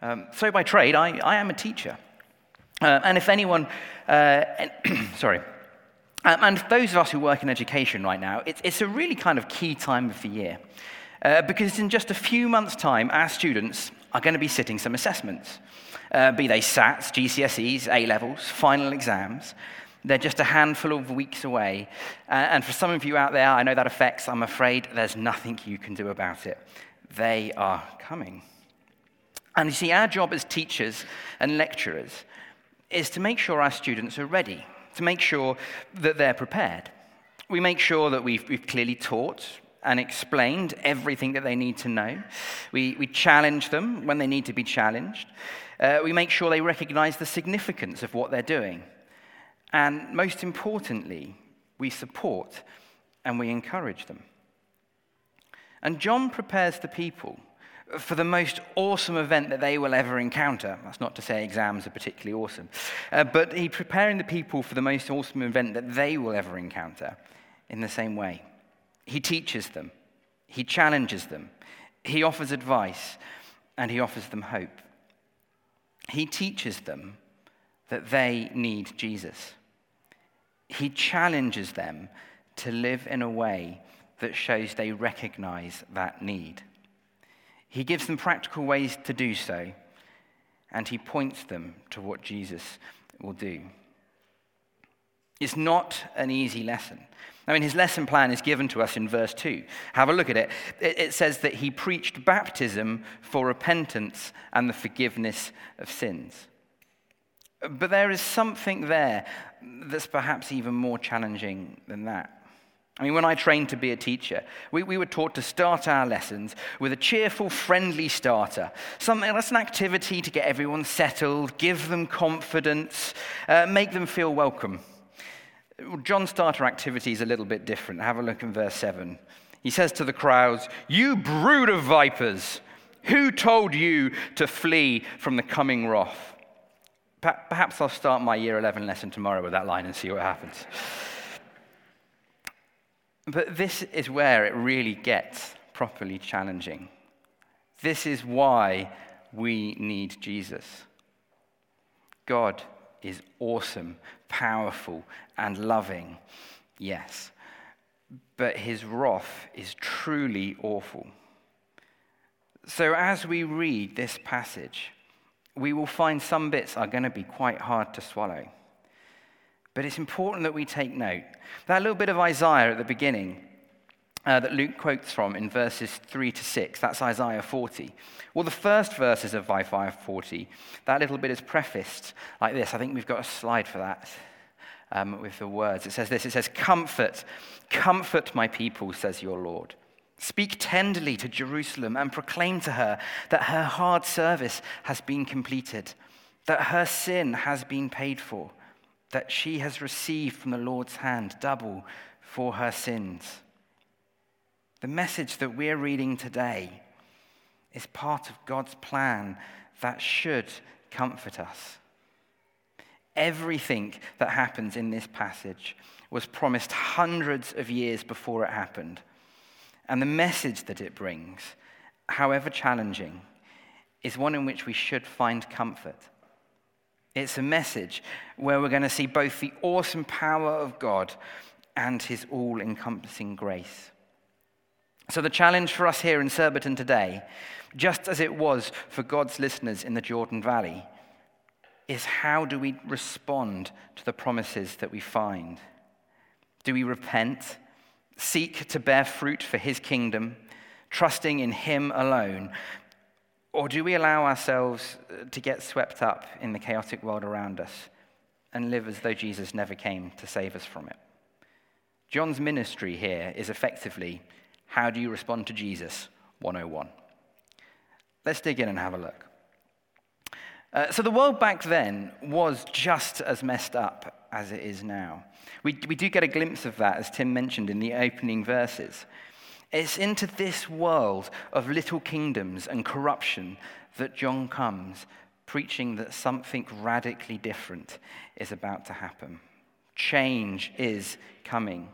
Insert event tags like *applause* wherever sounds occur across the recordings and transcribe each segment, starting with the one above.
Um, so, by trade, I, I am a teacher. Uh, and if anyone, uh, *coughs* sorry, um, and those of us who work in education right now, it's, it's a really kind of key time of the year. Uh, because in just a few months' time, our students are going to be sitting some assessments, uh, be they SATs, GCSEs, A levels, final exams. They're just a handful of weeks away. Uh, and for some of you out there, I know that affects, I'm afraid there's nothing you can do about it. They are coming. And you see, our job as teachers and lecturers is to make sure our students are ready, to make sure that they're prepared. We make sure that we've, we've clearly taught and explained everything that they need to know. We, we challenge them when they need to be challenged. Uh, we make sure they recognize the significance of what they're doing. And most importantly, we support and we encourage them. And John prepares the people for the most awesome event that they will ever encounter. That's not to say exams are particularly awesome, uh, but he's preparing the people for the most awesome event that they will ever encounter in the same way. He teaches them, he challenges them, he offers advice, and he offers them hope. He teaches them that they need Jesus. He challenges them to live in a way that shows they recognize that need. He gives them practical ways to do so, and he points them to what Jesus will do. It's not an easy lesson. I mean, his lesson plan is given to us in verse 2. Have a look at it. It says that he preached baptism for repentance and the forgiveness of sins. But there is something there that's perhaps even more challenging than that. I mean, when I trained to be a teacher, we, we were taught to start our lessons with a cheerful, friendly starter. Something that's an activity to get everyone settled, give them confidence, uh, make them feel welcome. John's starter activity is a little bit different. Have a look in verse 7. He says to the crowds, You brood of vipers, who told you to flee from the coming wrath? Perhaps I'll start my year 11 lesson tomorrow with that line and see what happens. But this is where it really gets properly challenging. This is why we need Jesus. God is awesome, powerful, and loving, yes. But his wrath is truly awful. So as we read this passage, we will find some bits are going to be quite hard to swallow. But it's important that we take note. That little bit of Isaiah at the beginning uh, that Luke quotes from in verses 3 to 6, that's Isaiah 40. Well, the first verses of Isaiah 40, that little bit is prefaced like this. I think we've got a slide for that. Um, with the words. It says this it says, Comfort, comfort my people, says your Lord. Speak tenderly to Jerusalem and proclaim to her that her hard service has been completed, that her sin has been paid for, that she has received from the Lord's hand double for her sins. The message that we're reading today is part of God's plan that should comfort us. Everything that happens in this passage was promised hundreds of years before it happened. And the message that it brings, however challenging, is one in which we should find comfort. It's a message where we're going to see both the awesome power of God and his all encompassing grace. So, the challenge for us here in Surbiton today, just as it was for God's listeners in the Jordan Valley, is how do we respond to the promises that we find? Do we repent seek to bear fruit for his kingdom, trusting in him alone? Or do we allow ourselves uh, to get swept up in the chaotic world around us and live as though Jesus never came to save us from it? John's ministry here is effectively how do you respond to Jesus 101? Let's dig in and have a look. Uh, so, the world back then was just as messed up as it is now. We, we do get a glimpse of that, as Tim mentioned in the opening verses. It's into this world of little kingdoms and corruption that John comes, preaching that something radically different is about to happen. Change is coming.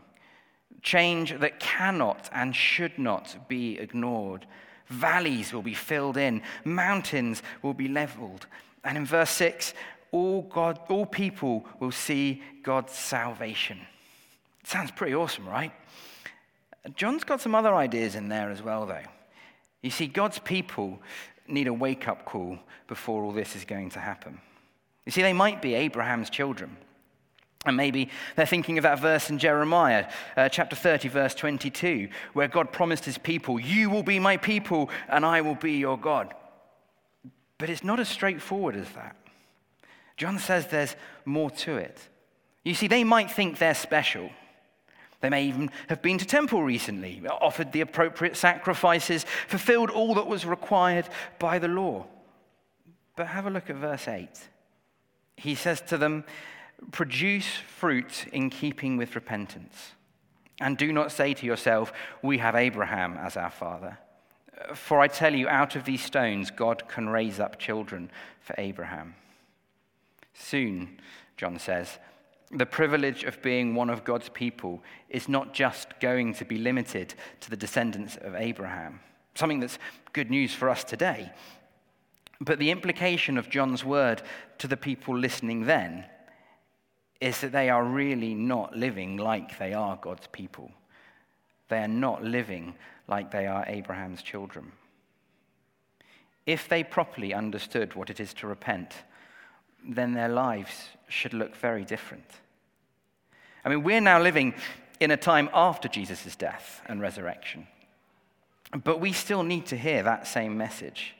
Change that cannot and should not be ignored Valleys will be filled in, mountains will be leveled. And in verse 6, all, God, all people will see God's salvation. Sounds pretty awesome, right? John's got some other ideas in there as well, though. You see, God's people need a wake up call before all this is going to happen. You see, they might be Abraham's children. And maybe they're thinking of that verse in Jeremiah, uh, chapter 30, verse 22, where God promised his people, You will be my people, and I will be your God. But it's not as straightforward as that. John says there's more to it. You see, they might think they're special. They may even have been to temple recently, offered the appropriate sacrifices, fulfilled all that was required by the law. But have a look at verse 8. He says to them, Produce fruit in keeping with repentance. And do not say to yourself, We have Abraham as our father. For I tell you, out of these stones, God can raise up children for Abraham. Soon, John says, the privilege of being one of God's people is not just going to be limited to the descendants of Abraham, something that's good news for us today. But the implication of John's word to the people listening then is that they are really not living like they are God's people. They are not living like they are Abraham's children. If they properly understood what it is to repent, then their lives should look very different. I mean, we're now living in a time after Jesus' death and resurrection. But we still need to hear that same message.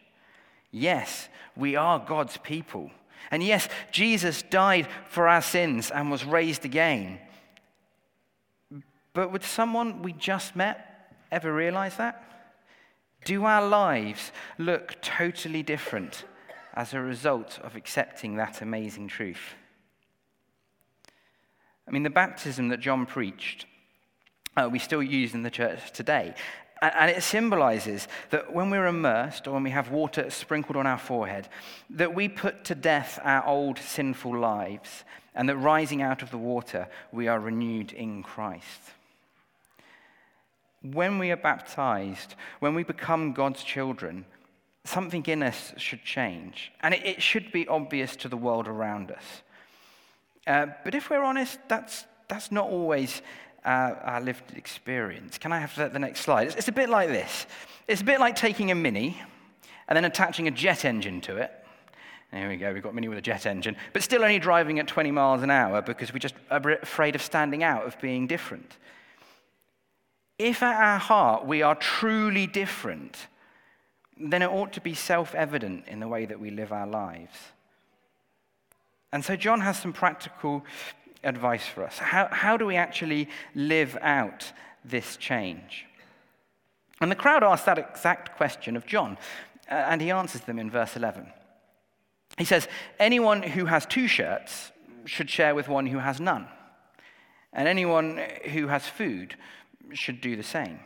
Yes, we are God's people. And yes, Jesus died for our sins and was raised again. But would someone we just met ever realize that? Do our lives look totally different as a result of accepting that amazing truth? I mean, the baptism that John preached, uh, we still use in the church today. And it symbolizes that when we're immersed or when we have water sprinkled on our forehead, that we put to death our old sinful lives, and that rising out of the water, we are renewed in Christ. When we are baptized, when we become God's children, something in us should change. And it, it should be obvious to the world around us. Uh, but if we're honest, that's, that's not always our, our lived experience. Can I have the, next slide? It's, it's a bit like this it's a bit like taking a Mini and then attaching a jet engine to it. There we go, we've got Mini with a jet engine, but still only driving at 20 miles an hour because we're just afraid of standing out, of being different. If at our heart we are truly different, then it ought to be self evident in the way that we live our lives. And so John has some practical advice for us. How, how do we actually live out this change? And the crowd asks that exact question of John, uh, and he answers them in verse 11. He says, Anyone who has two shirts should share with one who has none, and anyone who has food should do the same.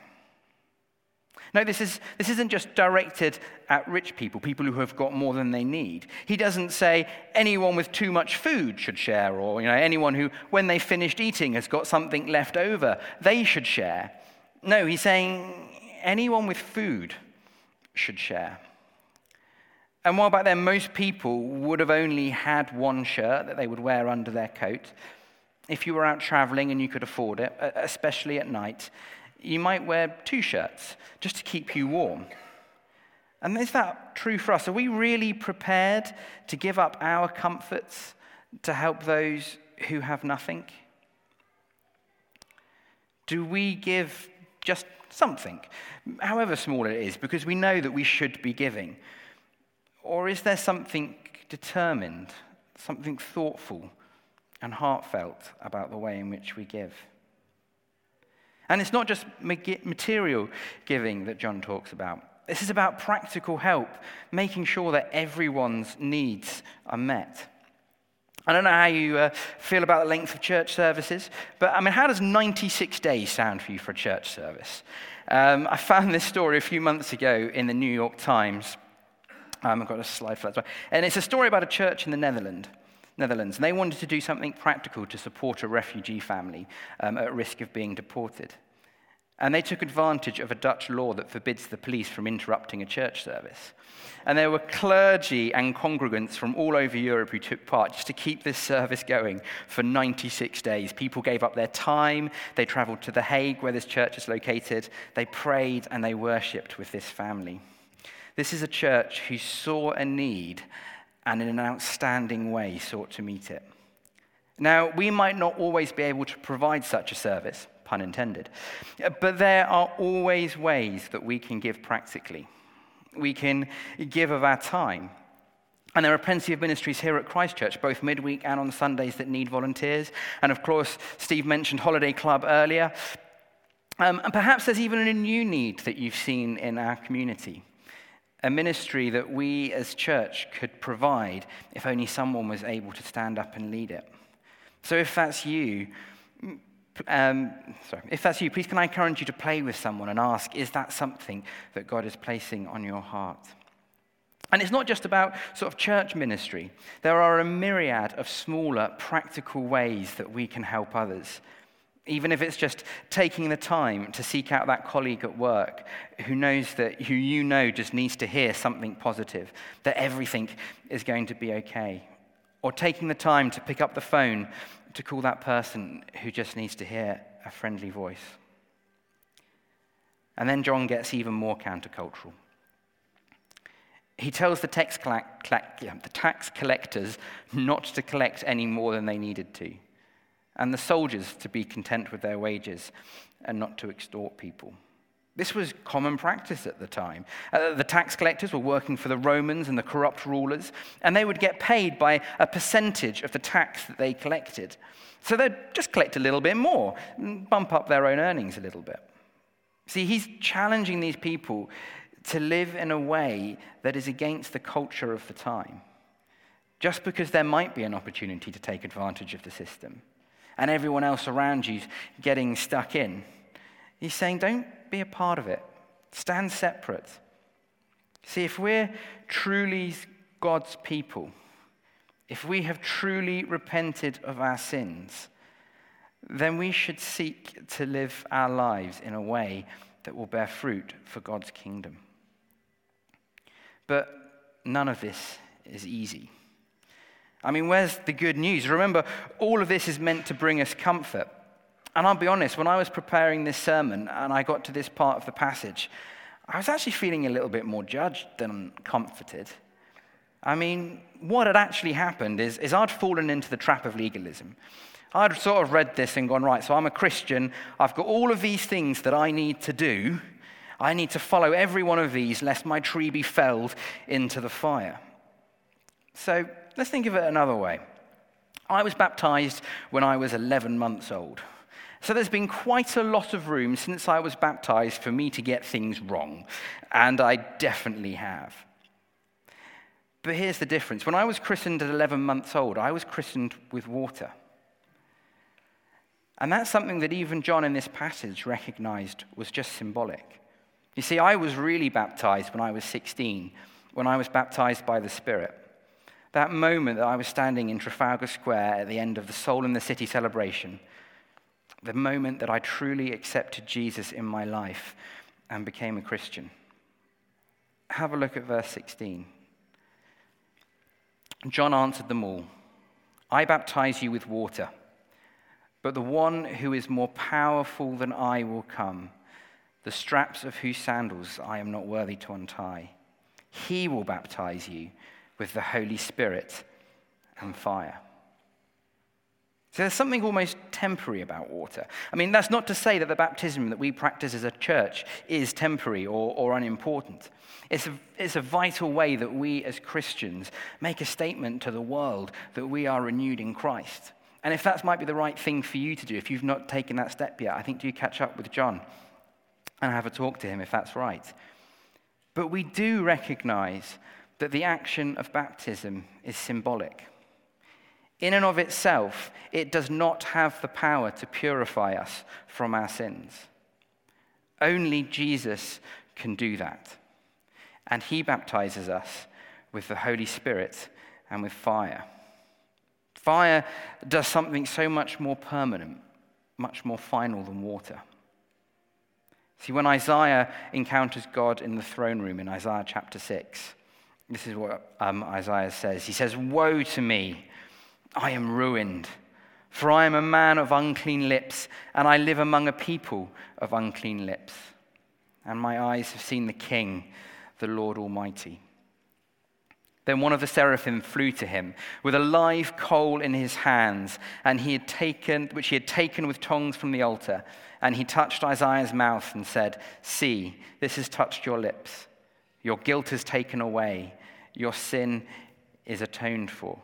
No, this, is, this isn't just directed at rich people, people who have got more than they need. He doesn't say anyone with too much food should share, or you know, anyone who, when they finished eating, has got something left over, they should share. No, he's saying anyone with food should share. And while back then most people would have only had one shirt that they would wear under their coat, if you were out traveling and you could afford it, especially at night, you might wear two shirts just to keep you warm. And is that true for us? Are we really prepared to give up our comforts to help those who have nothing? Do we give just something, however small it is, because we know that we should be giving? Or is there something determined, something thoughtful and heartfelt about the way in which we give? And it's not just material giving that John talks about. This is about practical help, making sure that everyone's needs are met. I don't know how you uh, feel about the length of church services, but I mean, how does 96 days sound for you for a church service? Um, I found this story a few months ago in the New York Times. Um, I've got a slide for that. And it's a story about a church in the Netherlands. Netherlands. And they wanted to do something practical to support a refugee family um, at risk of being deported. And they took advantage of a Dutch law that forbids the police from interrupting a church service. And there were clergy and congregants from all over Europe who took part just to keep this *laughs* service going for 96 days. People gave up their time. They traveled to The Hague, where this church is located. They prayed and they worshipped with this family. This is a church who saw a need and in an outstanding way sought to meet it. Now, we might not always be able to provide such a service, pun intended, but there are always ways that we can give practically. We can give of our time. And there are plenty of ministries here at Christchurch, both midweek and on Sundays, that need volunteers. And of course, Steve mentioned Holiday Club earlier. Um, and perhaps there's even a new need that you've seen in our community a ministry that we as church could provide if only someone was able to stand up and lead it. So if that's you, um, sorry, if that's you, please can I encourage you to play with someone and ask, is that something that God is placing on your heart? And it's not just about sort of church ministry. There are a myriad of smaller, practical ways that we can help others. Even if it's just taking the time to seek out that colleague at work who knows that, who you know just needs to hear something positive, that everything is going to be okay. Or taking the time to pick up the phone to call that person who just needs to hear a friendly voice. And then John gets even more countercultural. He tells the tax, the tax collectors not to collect any more than they needed to, and the soldiers to be content with their wages and not to extort people. This was common practice at the time. Uh, the tax collectors were working for the Romans and the corrupt rulers, and they would get paid by a percentage of the tax that they collected. So they'd just collect a little bit more, and bump up their own earnings a little bit. See, he's challenging these people to live in a way that is against the culture of the time. Just because there might be an opportunity to take advantage of the system, and everyone else around you's getting stuck in. He's saying, don't be a part of it. Stand separate. See, if we're truly God's people, if we have truly repented of our sins, then we should seek to live our lives in a way that will bear fruit for God's kingdom. But none of this is easy. I mean, where's the good news? Remember, all of this is meant to bring us comfort. And I'll be honest, when I was preparing this sermon and I got to this part of the passage, I was actually feeling a little bit more judged than comforted. I mean, what had actually happened is, is I'd fallen into the trap of legalism. I'd sort of read this and gone, right, so I'm a Christian. I've got all of these things that I need to do. I need to follow every one of these lest my tree be felled into the fire. So let's think of it another way. I was baptized when I was 11 months old. So there's been quite a lot of room since I was baptized for me to get things wrong, and I definitely have. But here's the difference. When I was christened at 11 months old, I was christened with water. And that's something that even John in this passage recognized was just symbolic. You see, I was really baptized when I was 16, when I was baptized by the Spirit. That moment that I was standing in Trafalgar Square at the end of the Soul in the City celebration the moment that I truly accepted Jesus in my life and became a Christian. Have a look at verse 16. John answered them all I baptize you with water, but the one who is more powerful than I will come, the straps of whose sandals I am not worthy to untie. He will baptize you with the Holy Spirit and fire. So there's something almost temporary about water. I mean, that's not to say that the baptism that we practice as a church is temporary or, or unimportant. It's a, it's a vital way that we as Christians make a statement to the world that we are renewed in Christ. And if that might be the right thing for you to do, if you've not taken that step yet, I think do catch up with John and have a talk to him if that's right. But we do recognize that the action of baptism is symbolic. In and of itself, it does not have the power to purify us from our sins. Only Jesus can do that. And he baptizes us with the Holy Spirit and with fire. Fire does something so much more permanent, much more final than water. See, when Isaiah encounters God in the throne room in Isaiah chapter 6, this is what um, Isaiah says. He says, Woe to me, I am ruined, for I am a man of unclean lips, and I live among a people of unclean lips. And my eyes have seen the King, the Lord Almighty. Then one of the seraphim flew to him with a live coal in his hands, and he had taken, which he had taken with tongs from the altar. And he touched Isaiah's mouth and said, See, this has touched your lips. Your guilt is taken away, your sin is atoned for.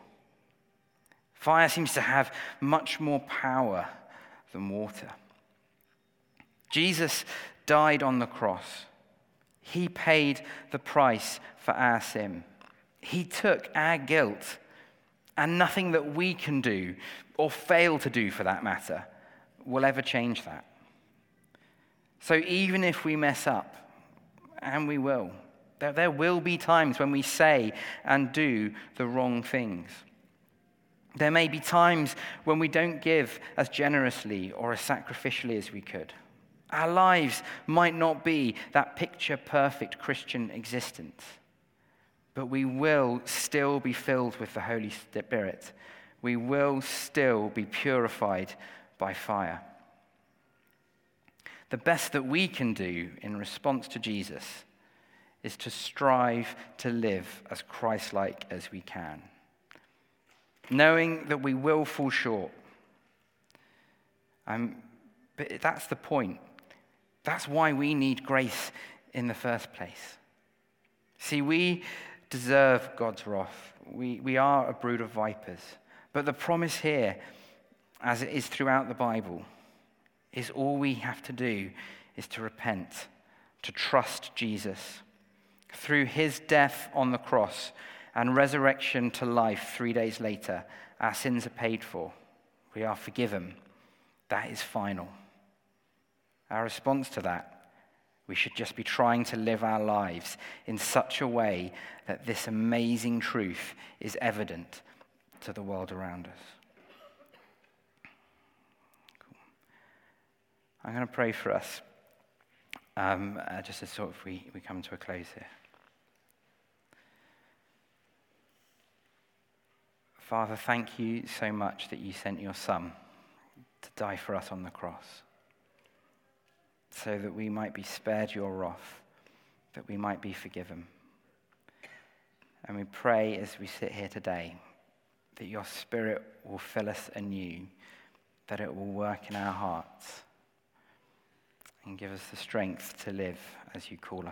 Fire seems to have much more power than water. Jesus died on the cross. He paid the price for our sin. He took our guilt, and nothing that we can do, or fail to do for that matter, will ever change that. So even if we mess up, and we will, there, will be times when we say and do the wrong things. There may be times when we don't give as generously or as sacrificially as we could. Our lives might not be that picture perfect Christian existence but we will still be filled with the Holy Spirit. We will still be purified by fire. The best that we can do in response to Jesus is to strive to live as Christ like as we can, knowing that we will fall short. Um, but that's the point. That's why we need grace in the first place. See, we deserve God's wrath. We, we are a brood of vipers. But the promise here, as it is throughout the Bible, is all we have to do is to repent, to trust Jesus. Through his death on the cross and resurrection to life three days later, our sins are paid for. We are forgiven. That is final. Our response to that we should just be trying to live our lives in such a way that this amazing truth is evident to the world around us. I'm going to pray for us um, uh, just as sort of we, we come to a close here. Father, thank you so much that you sent your Son to die for us on the cross so that we might be spared your wrath, that we might be forgiven. And we pray as we sit here today that your Spirit will fill us anew, that it will work in our hearts, and give us the strength to live as you call us